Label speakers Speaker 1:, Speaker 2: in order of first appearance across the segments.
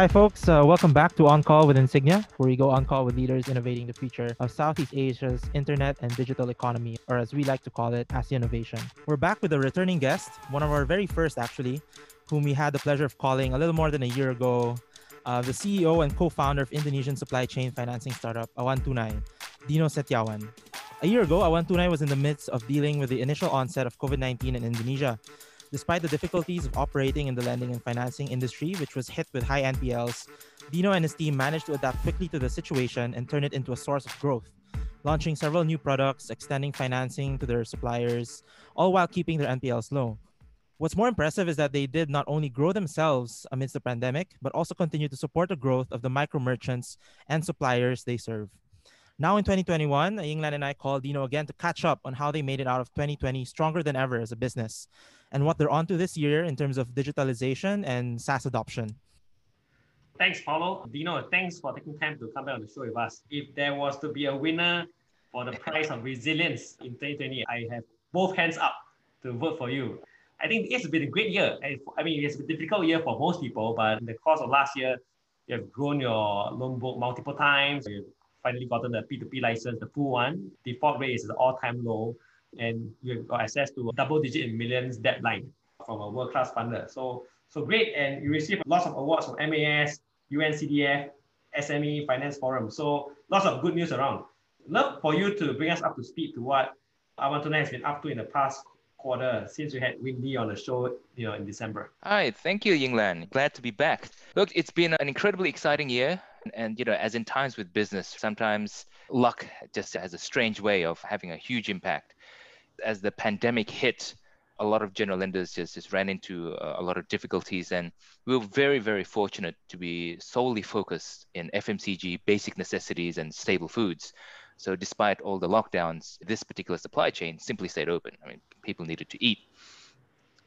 Speaker 1: Hi, folks. Uh, welcome back to On Call with Insignia, where we go on call with leaders innovating the future of Southeast Asia's internet and digital economy, or as we like to call it, ASEAN Innovation. We're back with a returning guest, one of our very first, actually, whom we had the pleasure of calling a little more than a year ago, uh, the CEO and co-founder of Indonesian supply chain financing startup Awan Tunai, Dino Setiawan. A year ago, Awan Tunai was in the midst of dealing with the initial onset of COVID-19 in Indonesia Despite the difficulties of operating in the lending and financing industry, which was hit with high NPLs, Dino and his team managed to adapt quickly to the situation and turn it into a source of growth, launching several new products, extending financing to their suppliers, all while keeping their NPLs low. What's more impressive is that they did not only grow themselves amidst the pandemic, but also continue to support the growth of the micro merchants and suppliers they serve. Now in 2021, Yinglan and I called Dino again to catch up on how they made it out of 2020 stronger than ever as a business and what they're onto this year in terms of digitalization and SaaS adoption.
Speaker 2: Thanks, Paolo. Dino, thanks for taking time to come back on the show with us. If there was to be a winner for the prize of resilience in 2020, I have both hands up to vote for you. I think it's been a great year. I mean, it's a difficult year for most people, but in the course of last year, you have grown your loan book multiple times. You've finally gotten the P2P license, the full one. Default rate is the all-time low, and you've got access to double-digit in millions debt line from a world-class funder. So, so great, and you receive lots of awards from MAS, UNCDF, SME Finance Forum. So lots of good news around. Love for you to bring us up to speed to what Awan Tunai has been up to in the past quarter since we had Windy on the show, you know, in December.
Speaker 3: Hi, thank you, Yinglan. Glad to be back. Look, it's been an incredibly exciting year. And, you know, as in times with business, sometimes luck just has a strange way of having a huge impact. As the pandemic hit, a lot of general lenders just, just ran into a lot of difficulties. And we were very, very fortunate to be solely focused in FMCG, basic necessities, and stable foods. So, despite all the lockdowns, this particular supply chain simply stayed open. I mean, people needed to eat.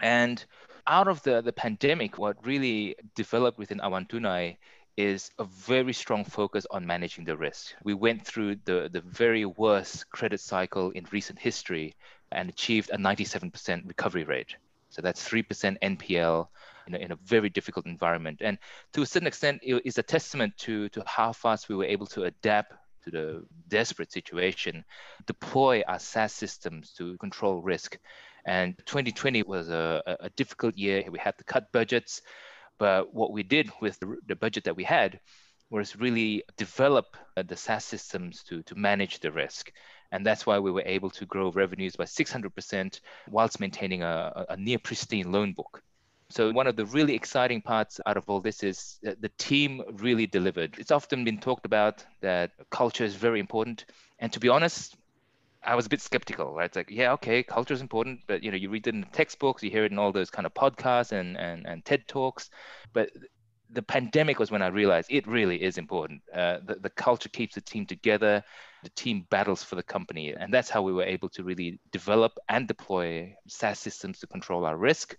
Speaker 3: And out of the, the pandemic, what really developed within Awan Tunai is a very strong focus on managing the risk. We went through the, the very worst credit cycle in recent history and achieved a 97% recovery rate. So that's 3% NPL in a, in a very difficult environment. And to a certain extent, it is a testament to, to how fast we were able to adapt to the desperate situation, deploy our SaaS systems to control risk. And 2020 was a, a difficult year. We had to cut budgets. But what we did with the, budget that we had was really develop uh, the SaaS systems to, to manage the risk. And that's why we were able to grow revenues by 600% whilst maintaining a, a near pristine loan book. So one of the really exciting parts out of all this is the team really delivered. It's often been talked about that culture is very important. And to be honest, I was a bit skeptical, right? It's like, yeah, okay, culture is important, but you know, you read it in the textbooks, you hear it in all those kind of podcasts and and, and TED talks, but the pandemic was when I realized it really is important. Uh, the, the culture keeps the team together, the team battles for the company, and that's how we were able to really develop and deploy SaaS systems to control our risk.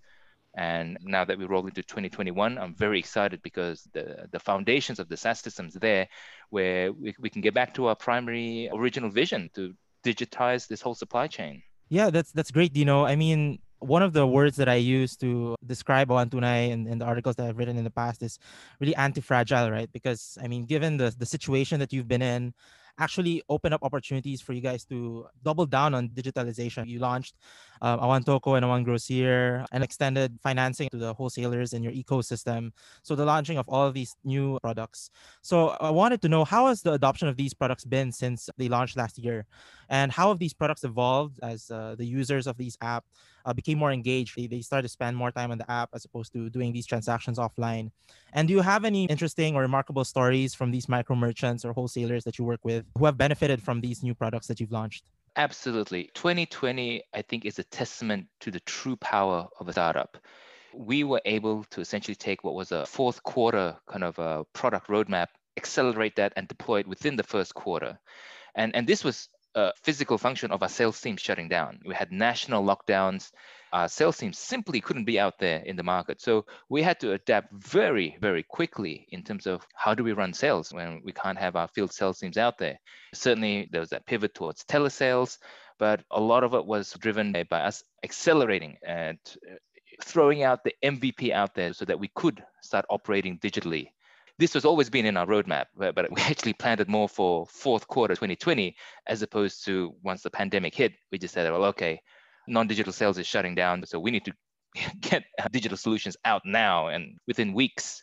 Speaker 3: And now that we roll into 2021, I'm very excited because the, the foundations of the SaaS systems there, where we, we can get back to our primary original vision to digitize this whole supply chain.
Speaker 1: Yeah, that's that's great, Dino. I mean, one of the words that I use to describe Awan Tunai in, in the articles that I've written in the past is really anti-fragile, right? Because I mean, given the the situation that you've been in, actually open up opportunities for you guys to double down on digitalization. You launched um, Awan Toko and Awan Grosir and extended financing to the wholesalers in your ecosystem. So the launching of all of these new products. So I wanted to know how has the adoption of these products been since they launched last year, and how have these products evolved as uh, the users of these apps uh, became more engaged. They, they started to spend more time on the app as opposed to doing these transactions offline. And do you have any interesting or remarkable stories from these micro merchants or wholesalers that you work with who have benefited from these new products that you've launched?
Speaker 3: Absolutely. 2020, I think, is a testament to the true power of a startup. We were able to essentially take what was a fourth quarter kind of a product roadmap, accelerate that, and deploy it within the first quarter. And, and this was a physical function of our sales team shutting down. We had national lockdowns. Our sales team simply couldn't be out there in the market. So we had to adapt very, very quickly in terms of how do we run sales when we can't have our field sales teams out there. Certainly, there was that pivot towards telesales, but a lot of it was driven by us accelerating and throwing out the MVP out there so that we could start operating digitally this was always been in our roadmap, but, but we actually planned it more for fourth quarter 2020, as opposed to once the pandemic hit, we just said, well, okay, non-digital sales is shutting down, so we need to get digital solutions out now and within weeks.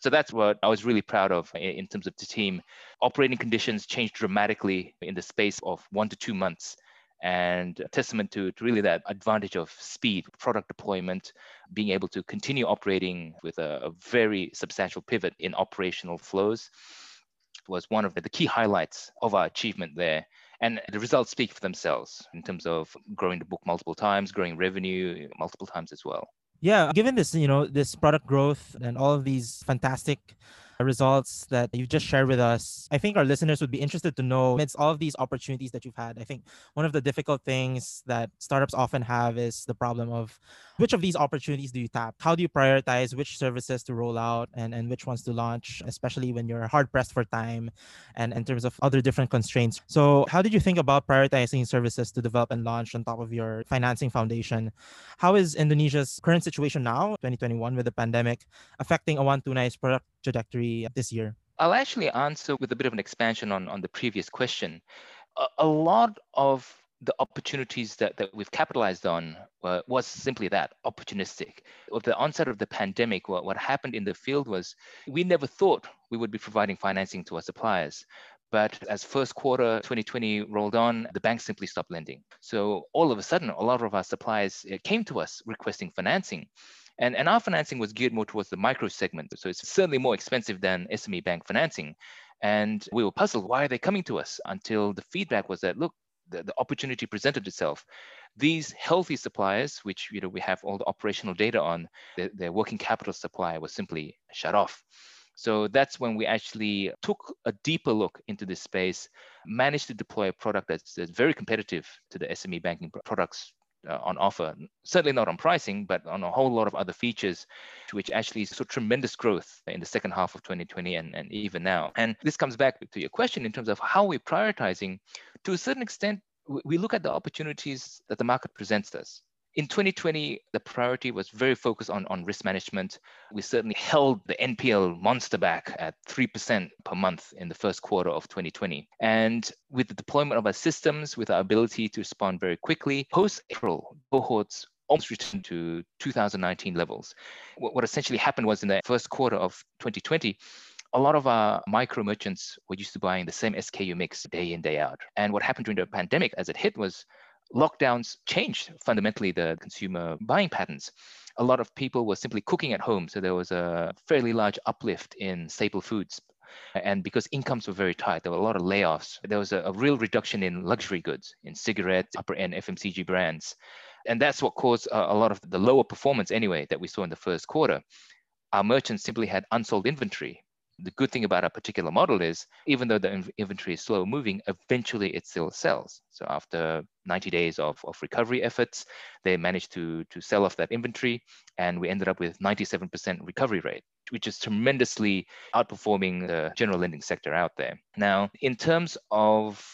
Speaker 3: So that's what I was really proud of in terms of the team. Operating conditions changed dramatically in the space of one to two months and testament to, to really that advantage of speed, product deployment, being able to continue operating with a, a very substantial pivot in operational flows was one of the key highlights of our achievement there. And the results speak for themselves in terms of growing the book multiple times, growing revenue multiple times as well.
Speaker 1: Yeah, given this, you know, this product growth and all of these fantastic Uh, results that you've just shared with us. I think our listeners would be interested to know amidst all of these opportunities that you've had. I think one of the difficult things that startups often have is the problem of which of these opportunities do you tap? How do you prioritize which services to roll out and, and which ones to launch, especially when you're hard pressed for time and in terms of other different constraints? So, how did you think about prioritizing services to develop and launch on top of your financing foundation? How is Indonesia's current situation now, 2021, with the pandemic, affecting Awan Tunai's product trajectory this year?
Speaker 3: I'll actually answer with a bit of an expansion on, on the previous question. A, a lot of the opportunities that, that we've capitalized on uh, was simply that opportunistic. With the onset of the pandemic, what, what happened in the field was we never thought we would be providing financing to our suppliers. But as first quarter 2020 rolled on, the banks simply stopped lending. So all of a sudden, a lot of our suppliers uh, came to us requesting financing. And, and our financing was geared more towards the micro segment. So it's certainly more expensive than SME bank financing. And we were puzzled, why are they coming to us? Until the feedback was that, look, the, the opportunity presented itself. These healthy suppliers, which you know we have all the operational data on, their, their working capital supply was simply shut off. So that's when we actually took a deeper look into this space, managed to deploy a product that's, that's very competitive to the SME banking products uh, on offer. Certainly not on pricing, but on a whole lot of other features, which actually saw tremendous growth in the second half of 2020 and, and even now. And this comes back to your question in terms of how we're prioritizing. To a certain extent, we look at the opportunities that the market presents us. In 2020, the priority was very focused on, on risk management. We certainly held the NPL monster back at 3% per month in the first quarter of 2020. And with the deployment of our systems, with our ability to respond very quickly, post April, cohorts almost returned to 2019 levels. What, what essentially happened was in the first quarter of 2020, a lot of our micro merchants were used to buying the same SKU mix day in, day out. And what happened during the pandemic as it hit was lockdowns changed fundamentally the consumer buying patterns. A lot of people were simply cooking at home. So there was a fairly large uplift in staple foods. And because incomes were very tight, there were a lot of layoffs. There was a, a real reduction in luxury goods, in cigarettes, upper end FMCG brands. And that's what caused a, a lot of the lower performance, anyway, that we saw in the first quarter. Our merchants simply had unsold inventory the good thing about our particular model is even though the inventory is slow moving, eventually it still sells. So after 90 days of, of recovery efforts, they managed to, to sell off that inventory and we ended up with 97% recovery rate, which is tremendously outperforming the general lending sector out there. Now, in terms of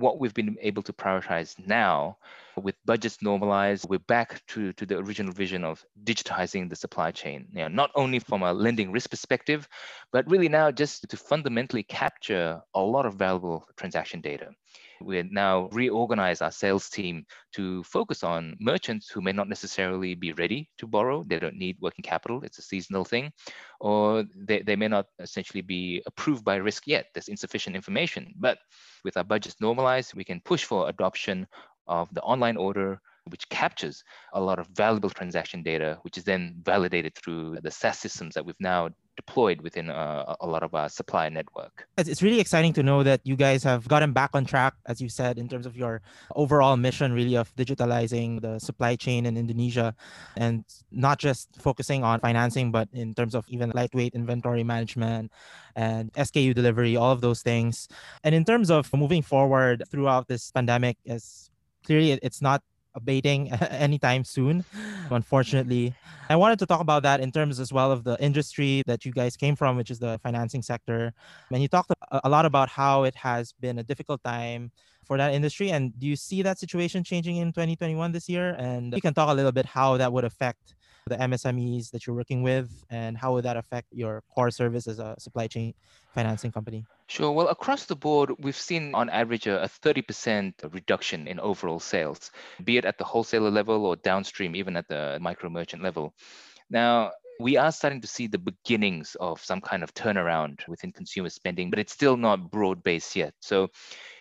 Speaker 3: what we've been able to prioritize now with budgets normalized we're back to, to the original vision of digitizing the supply chain. You know, not only from a lending risk perspective but really now just to fundamentally capture a lot of valuable transaction data we now reorganize our sales team to focus on merchants who may not necessarily be ready to borrow. They don't need working capital. It's a seasonal thing. Or they, they may not essentially be approved by risk yet. There's insufficient information. But with our budgets normalized, we can push for adoption of the online order which captures a lot of valuable transaction data, which is then validated through the SaaS systems that we've now deployed within uh, a lot of our supply network.
Speaker 1: It's really exciting to know that you guys have gotten back on track, as you said, in terms of your overall mission, really, of digitalizing the supply chain in Indonesia and not just focusing on financing, but in terms of even lightweight inventory management and SKU delivery, all of those things. And in terms of moving forward throughout this pandemic, as clearly it's not abating anytime soon, unfortunately. I wanted to talk about that in terms as well of the industry that you guys came from, which is the financing sector. And you talked a lot about how it has been a difficult time for that industry. And do you see that situation changing in 2021 this year? And you can talk a little bit how that would affect the MSMEs that you're working with, and how would that affect your core service as a supply chain financing company?
Speaker 3: Sure. Well, across the board, we've seen on average a, 30% reduction in overall sales, be it at the wholesaler level or downstream, even at the micro merchant level. Now, we are starting to see the beginnings of some kind of turnaround within consumer spending, but it's still not broad based yet. So,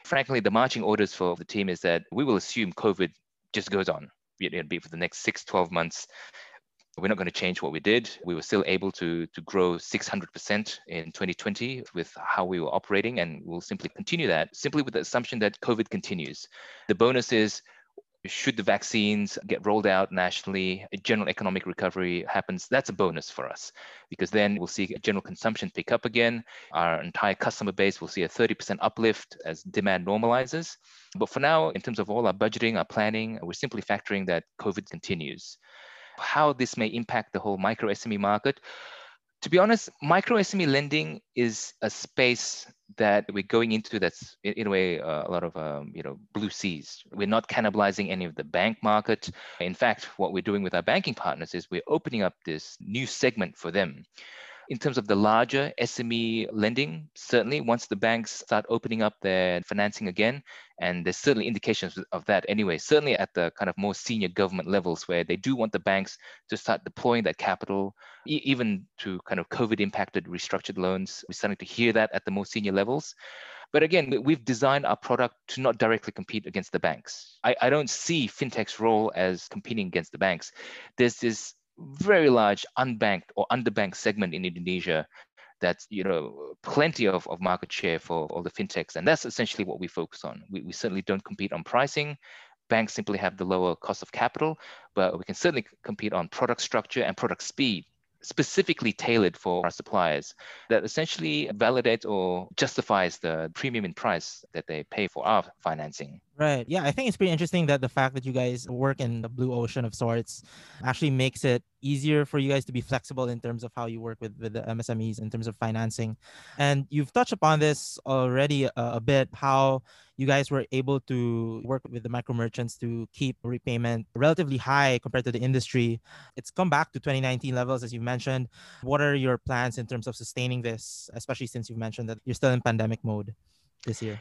Speaker 3: frankly, the marching orders for the team is that we will assume COVID just goes on, be it for the next six, 12 months. We're not going to change what we did. We were still able to, to grow 600% in 2020 with how we were operating, and we'll simply continue that simply with the assumption that COVID continues. The bonus is should the vaccines get rolled out nationally, a general economic recovery happens, that's a bonus for us because then we'll see general consumption pick up again. Our entire customer base will see a 30% uplift as demand normalizes. But for now, in terms of all our budgeting, our planning, we're simply factoring that COVID continues. How this may impact the whole micro SME market, to be honest, micro SME lending is a space that we're going into that's in, a way uh, a lot of um, you know blue seas. We're not cannibalizing any of the bank market. In fact, what we're doing with our banking partners is we're opening up this new segment for them in terms of the larger SME lending, certainly once the banks start opening up their financing again, and there's certainly indications of that anyway, certainly at the kind of more senior government levels where they do want the banks to start deploying that capital, e- even to kind of COVID impacted restructured loans. We're starting to hear that at the more senior levels. But again, we've designed our product to not directly compete against the banks. I, I don't see fintech's role as competing against the banks. There's this very large unbanked or underbanked segment in Indonesia that's you know plenty of, of market share for all the fintechs. And that's essentially what we focus on. We, we certainly don't compete on pricing. Banks simply have the lower cost of capital but we can certainly compete on product structure and product speed specifically tailored for our suppliers that essentially validates or justifies the premium in price that they pay for our financing.
Speaker 1: Right. Yeah, I think it's pretty interesting that the fact that you guys work in the blue ocean of sorts actually makes it easier for you guys to be flexible in terms of how you work with, with the MSMEs in terms of financing. And you've touched upon this already a, a bit, how you guys were able to work with the micro merchants to keep repayment relatively high compared to the industry. It's come back to 2019 levels, as you mentioned. What are your plans in terms of sustaining this, especially since you've mentioned that you're still in pandemic mode this year?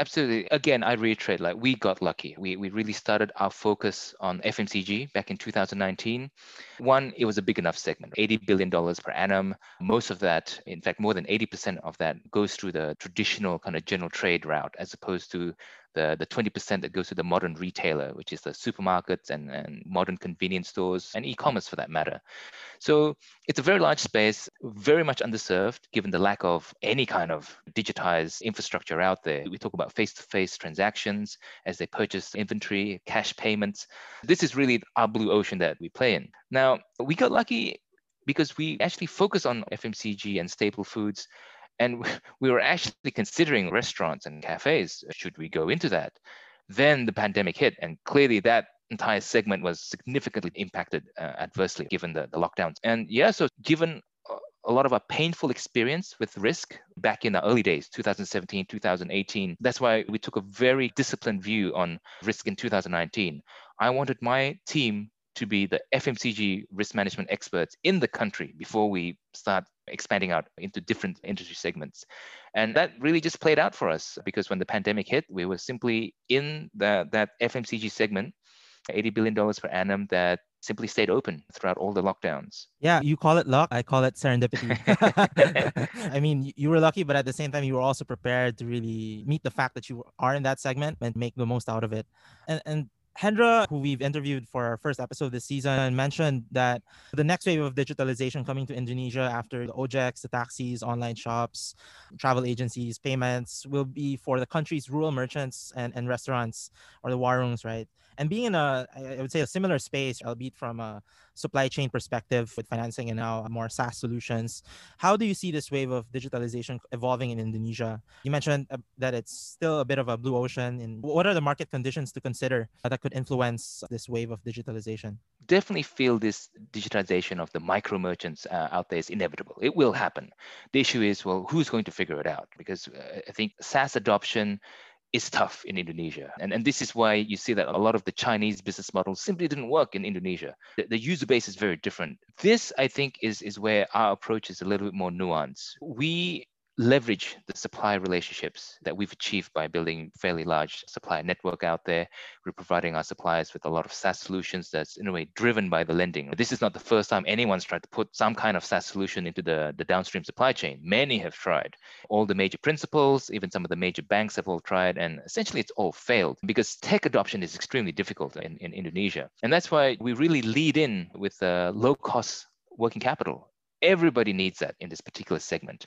Speaker 3: Absolutely. Again, I reiterate, like we got lucky. We, we really started our focus on FMCG back in 2019. One, it was a big enough segment, $80 billion per annum. Most of that, in fact, more than 80% of that goes through the traditional kind of general trade route as opposed to the, the 20% that goes to the modern retailer, which is the supermarkets and, and modern convenience stores and e-commerce for that matter. So it's a very large space, very much underserved given the lack of any kind of digitized infrastructure out there. We talk about face-to-face transactions as they purchase inventory, cash payments. This is really our blue ocean that we play in. Now, we got lucky because we actually focus on FMCG and staple foods and we were actually considering restaurants and cafes. Should we go into that? Then the pandemic hit, and clearly that entire segment was significantly impacted uh, adversely given the, the lockdowns. And yeah, so given a lot of a painful experience with risk back in the early days 2017 2018 that's why we took a very disciplined view on risk in 2019 i wanted my team to be the FMCG risk management experts in the country before we start expanding out into different industry segments. And that really just played out for us because when the pandemic hit, we were simply in the, that FMCG segment, $80 billion per annum that simply stayed open throughout all the lockdowns.
Speaker 1: Yeah, you call it luck. I call it serendipity. I mean, you were lucky, but at the same time, you were also prepared to really meet the fact that you are in that segment and make the most out of it. And, and Hendra, who we've interviewed for our first episode this season, mentioned that the next wave of digitalization coming to Indonesia after the ojeks, the taxis, online shops, travel agencies, payments will be for the country's rural merchants and, and restaurants or the warungs, right? And being in a, I would say, a similar space, albeit from a supply chain perspective with financing and now more SaaS solutions, how do you see this wave of digitalization evolving in Indonesia? You mentioned uh, that it's still a bit of a blue ocean. And what are the market conditions to consider that could influence this wave of digitalization?
Speaker 3: Definitely feel this digitalization of the micro merchants uh, out there is inevitable. It will happen. The issue is, well, who's going to figure it out? Because uh, I think SaaS adoption is tough in Indonesia. And, and this is why you see that a lot of the Chinese business models simply didn't work in Indonesia. The, the, user base is very different. This, I think, is, is where our approach is a little bit more nuanced. We leverage the supply relationships that we've achieved by building fairly large supplier network out there. We're providing our suppliers with a lot of SaaS solutions that's in a way driven by the lending. This is not the first time anyone's tried to put some kind of SaaS solution into the, the downstream supply chain. Many have tried. All the major principals, even some of the major banks have all tried, and essentially it's all failed because tech adoption is extremely difficult in, in Indonesia. And that's why we really lead in with uh, low cost working capital Everybody needs that in this particular segment.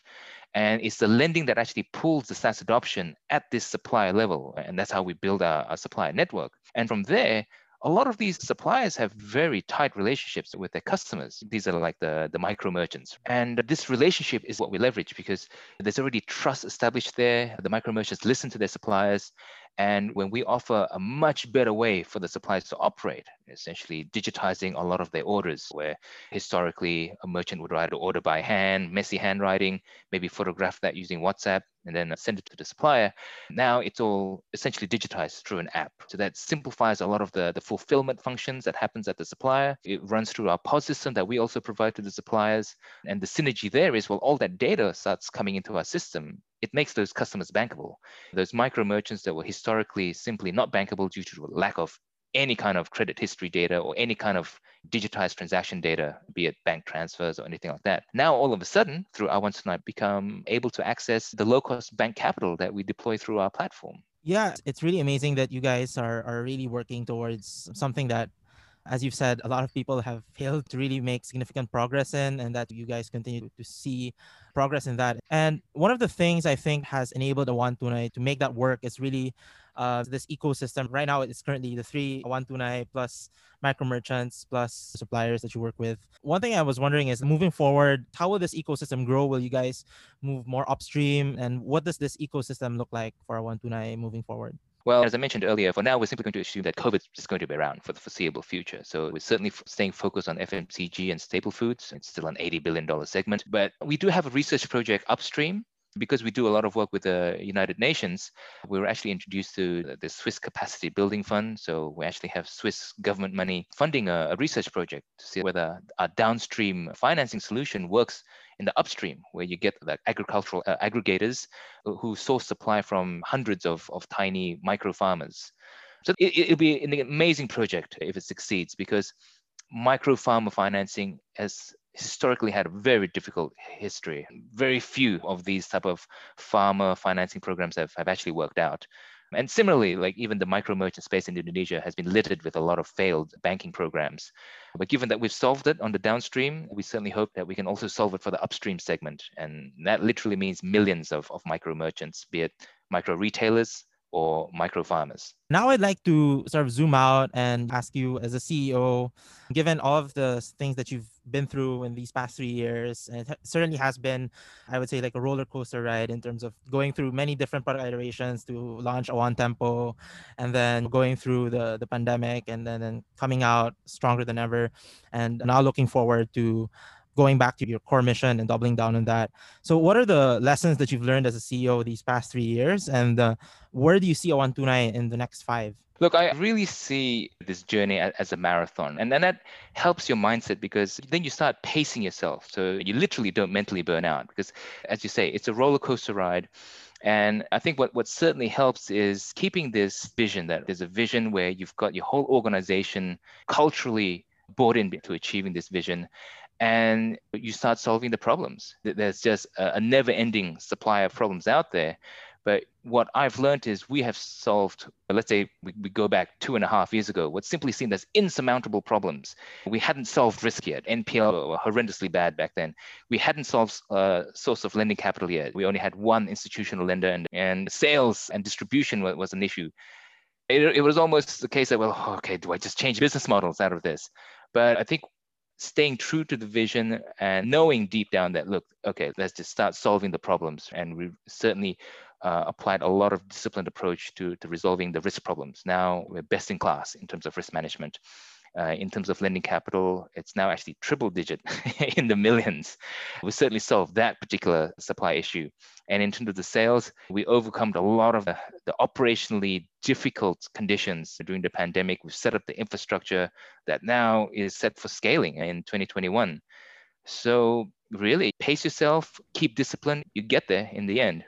Speaker 3: And it's the lending that actually pulls the SaaS adoption at this supplier level. And that's how we build our, our supplier network. And from there, a lot of these suppliers have very tight relationships with their customers. These are like the, the micro merchants. And this relationship is what we leverage because there's already trust established there. The micro merchants listen to their suppliers and when we offer a much better way for the suppliers to operate, essentially digitizing a lot of their orders, where historically a merchant would write an order by hand, messy handwriting, maybe photograph that using WhatsApp, and then send it to the supplier. Now it's all essentially digitized through an app. So that simplifies a lot of the, the fulfillment functions that happens at the supplier. It runs through our POS system that we also provide to the suppliers. And the synergy there is, well, all that data starts coming into our system it makes those customers bankable. Those micro merchants that were historically simply not bankable due to lack of any kind of credit history data or any kind of digitized transaction data, be it bank transfers or anything like that. Now, all of a sudden, through our Awan Tunai, become able to access the low cost bank capital that we deploy through our platform.
Speaker 1: Yeah, it's really amazing that you guys are, are really working towards something that as you've said, a lot of people have failed to really make significant progress in, and that you guys continue to see progress in that. And one of the things I think has enabled Awan Tunai to make that work is really uh, this ecosystem. Right now, it's currently the three Tunai plus micro merchants plus suppliers that you work with. One thing I was wondering is moving forward, how will this ecosystem grow? Will you guys move more upstream? And what does this ecosystem look like for Tunai moving forward?
Speaker 3: Well, as I mentioned earlier, for now, we're simply going to assume that COVID is going to be around for the foreseeable future. So we're certainly staying focused on FMCG and staple foods. It's still an $80 billion segment. But we do have a research project upstream because we do a lot of work with the United Nations, we were actually introduced to the Swiss Capacity Building Fund. So we actually have Swiss government money funding a, a research project to see whether our downstream financing solution works in the upstream, where you get the agricultural uh, aggregators who source supply from hundreds of, of tiny micro farmers. So it, will be an amazing project if it succeeds because micro farmer financing has historically had a very difficult history. Very few of these type of farmer financing programs have, have actually worked out. And similarly, like even the micro merchant space in Indonesia has been littered with a lot of failed banking programs. But given that we've solved it on the downstream, we certainly hope that we can also solve it for the upstream segment. And that literally means millions of, of micro merchants, be it micro retailers, or micro farmers.
Speaker 1: Now I'd like to sort of zoom out and ask you as a CEO, given all of the things that you've been through in these past three years, and it certainly has been, I would say, like a roller coaster ride in terms of going through many different product iterations to launch a One Tempo, and then going through the, the pandemic and then, then coming out stronger than ever. And now looking forward to going back to your core mission and doubling down on that. So, what are the lessons that you've learned as a CEO these past three years, and uh, where do you see Awan Tunai in the next five?
Speaker 3: Look, I really see this journey as a marathon, and then that helps your mindset because then you start pacing yourself, so you literally don't mentally burn out. Because, as you say, it's a roller coaster ride. And I think what, what certainly helps is keeping this vision that there's a vision where you've got your whole organization culturally bought into achieving this vision and you start solving the problems. There's just a, never ending supply of problems out there. But what I've learned is we have solved, let's say we, we go back two and a half years ago, what's simply seen as insurmountable problems. We hadn't solved risk yet. NPL were horrendously bad back then. We hadn't solved uh, source of lending capital yet. We only had one institutional lender and, and sales and distribution was, was an issue. It, it was almost the case that, well, okay, do I just change business models out of this? But I think staying true to the vision and knowing deep down that look okay let's just start solving the problems. And we certainly uh, applied a lot of disciplined approach to, to resolving the risk problems. Now we're best in class in terms of risk management uh, in terms of lending capital. It's now actually triple digit in the millions. We certainly solved that particular supply issue. And in terms of the sales, we overcome a lot of the, the operationally difficult conditions during the pandemic. We've set up the infrastructure that now is set for scaling in 2021. So really pace yourself, keep discipline, you get there in the end.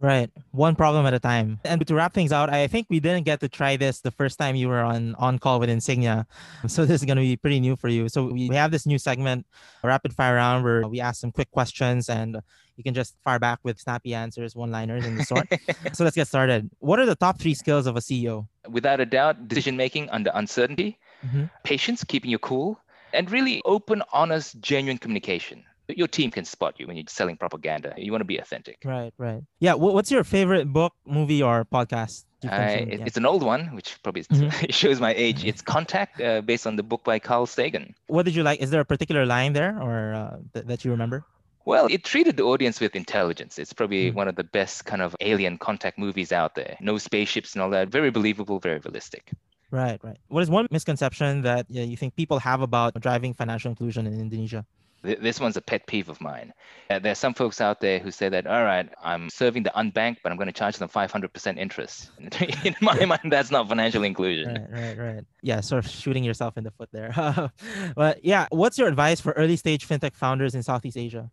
Speaker 1: Right. One problem at a time. And to wrap things out, I think we didn't get to try this the first time you were on on call with Insignia. So this is going to be pretty new for you. So we, have this new segment, a rapid fire round, where we ask some quick questions and you can just fire back with snappy answers, one liners, and the sort. so let's get started. What are the top three skills of a CEO?
Speaker 3: Without a doubt, decision making under uncertainty, mm-hmm. patience, keeping you cool, and really open, honest, genuine communication your team can spot you when you're selling propaganda. You want to be authentic.
Speaker 1: Right, right. Yeah. What's your favorite book, movie, or podcast?
Speaker 3: Uh, yeah. It's an old one, which probably mm-hmm. shows my age. It's Contact, uh, based on the book by Carl Sagan.
Speaker 1: What did you like? Is there a particular line there, or uh, th- that you remember?
Speaker 3: Well, it treated the audience with intelligence. It's probably mm. one of the best kind of alien contact movies out there. No spaceships and all that. Very believable, very realistic.
Speaker 1: Right, right. What is one misconception that you think people have about driving financial inclusion in Indonesia?
Speaker 3: This one's a pet peeve of mine. Uh, there are some folks out there who say that, all right, I'm serving the unbanked, but I'm going to charge them 500% interest. in my mind, that's not financial inclusion.
Speaker 1: Right, right, right. Yeah, sort of shooting yourself in the foot there. but yeah, what's your advice for early stage fintech founders in Southeast Asia?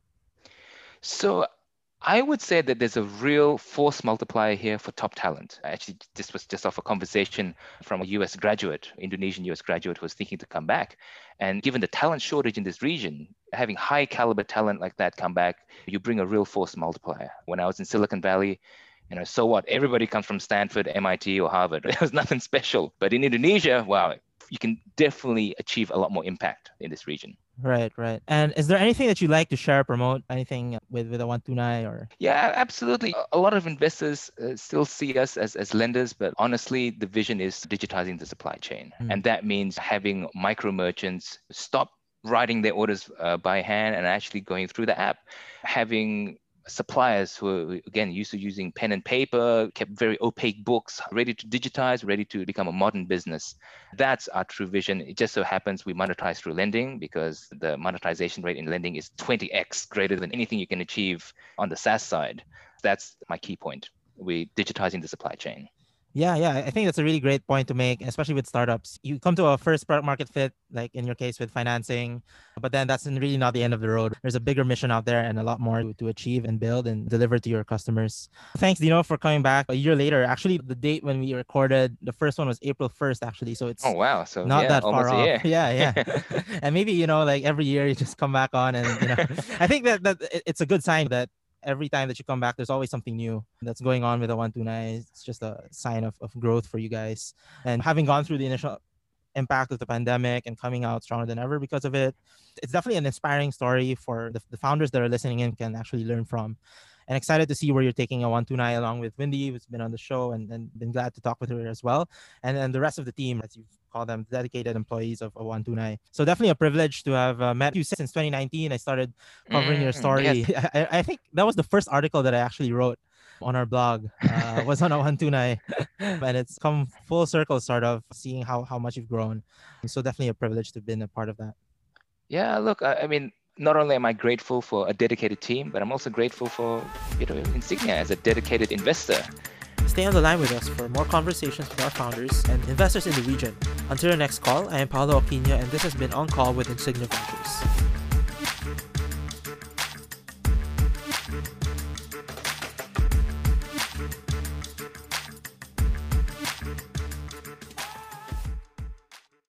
Speaker 3: So I would say that there's a real force multiplier here for top talent. Actually, this was just off a conversation from a US graduate, Indonesian US graduate who was thinking to come back. And given the talent shortage in this region, having high caliber talent like that come back, you bring a real force multiplier. When I was in Silicon Valley, you know, so what? Everybody comes from Stanford, MIT, or Harvard. It was nothing special. But in Indonesia, wow, you can definitely achieve a lot more impact in this region.
Speaker 1: Right, right. And is there anything that you like to share, promote, anything with with Awan Tunai or?
Speaker 3: Yeah, absolutely. A lot of investors uh, still see us as as lenders, but honestly, the vision is digitizing the supply chain, mm. and that means having micro merchants stop writing their orders uh, by hand and actually going through the app, having suppliers who are again used to using pen and paper kept very opaque books ready to digitize ready to become a modern business. That's our true vision. It just so happens we monetize through lending because the monetization rate in lending is 20x greater than anything you can achieve on the saas side. That's my key point. We're digitizing the supply chain
Speaker 1: yeah, yeah. I think that's a really great point to make, especially with startups. You come to a first product market fit, like in your case with financing, but then that's really not the end of the road. There's a bigger mission out there and a lot more to, achieve and build and deliver to your customers. Thanks, Dino, for coming back a year later. Actually, the date when we recorded the first one was April 1st, actually. So it's
Speaker 3: oh wow, so
Speaker 1: not
Speaker 3: yeah,
Speaker 1: that far off. Yeah, yeah. and maybe you know, like every year you just come back on, and you know, I think that that it's a good sign that every time that you come back, there's always something new that's going on with the Awan Tunai. It's just a sign of, of growth for you guys. And having gone through the initial impact of the pandemic and coming out stronger than ever because of it, it's definitely an inspiring story for the, the founders that are listening in can actually learn from and excited to see where you're taking Awan Tunai along with Windy, who's been on the show, and, and been glad to talk with her as well, and then the rest of the team, as you call them, dedicated employees of, of Awan Tunai. So definitely a privilege to have uh, met you since 2019. I started covering mm, your story. Yes. I, I think that was the first article that I actually wrote on our blog uh, was on Awan Tunai and it's come full circle sort of seeing how how much you've grown so definitely a privilege to have been a part of that
Speaker 3: yeah look I, I mean not only am I grateful for a dedicated team, but I'm also grateful for you know Insignia as a dedicated investor.
Speaker 1: Stay on the line with us for more conversations with our founders and investors in the region. Until our next call, I am Paolo Aquino, and this has been On Call with Insignia Ventures.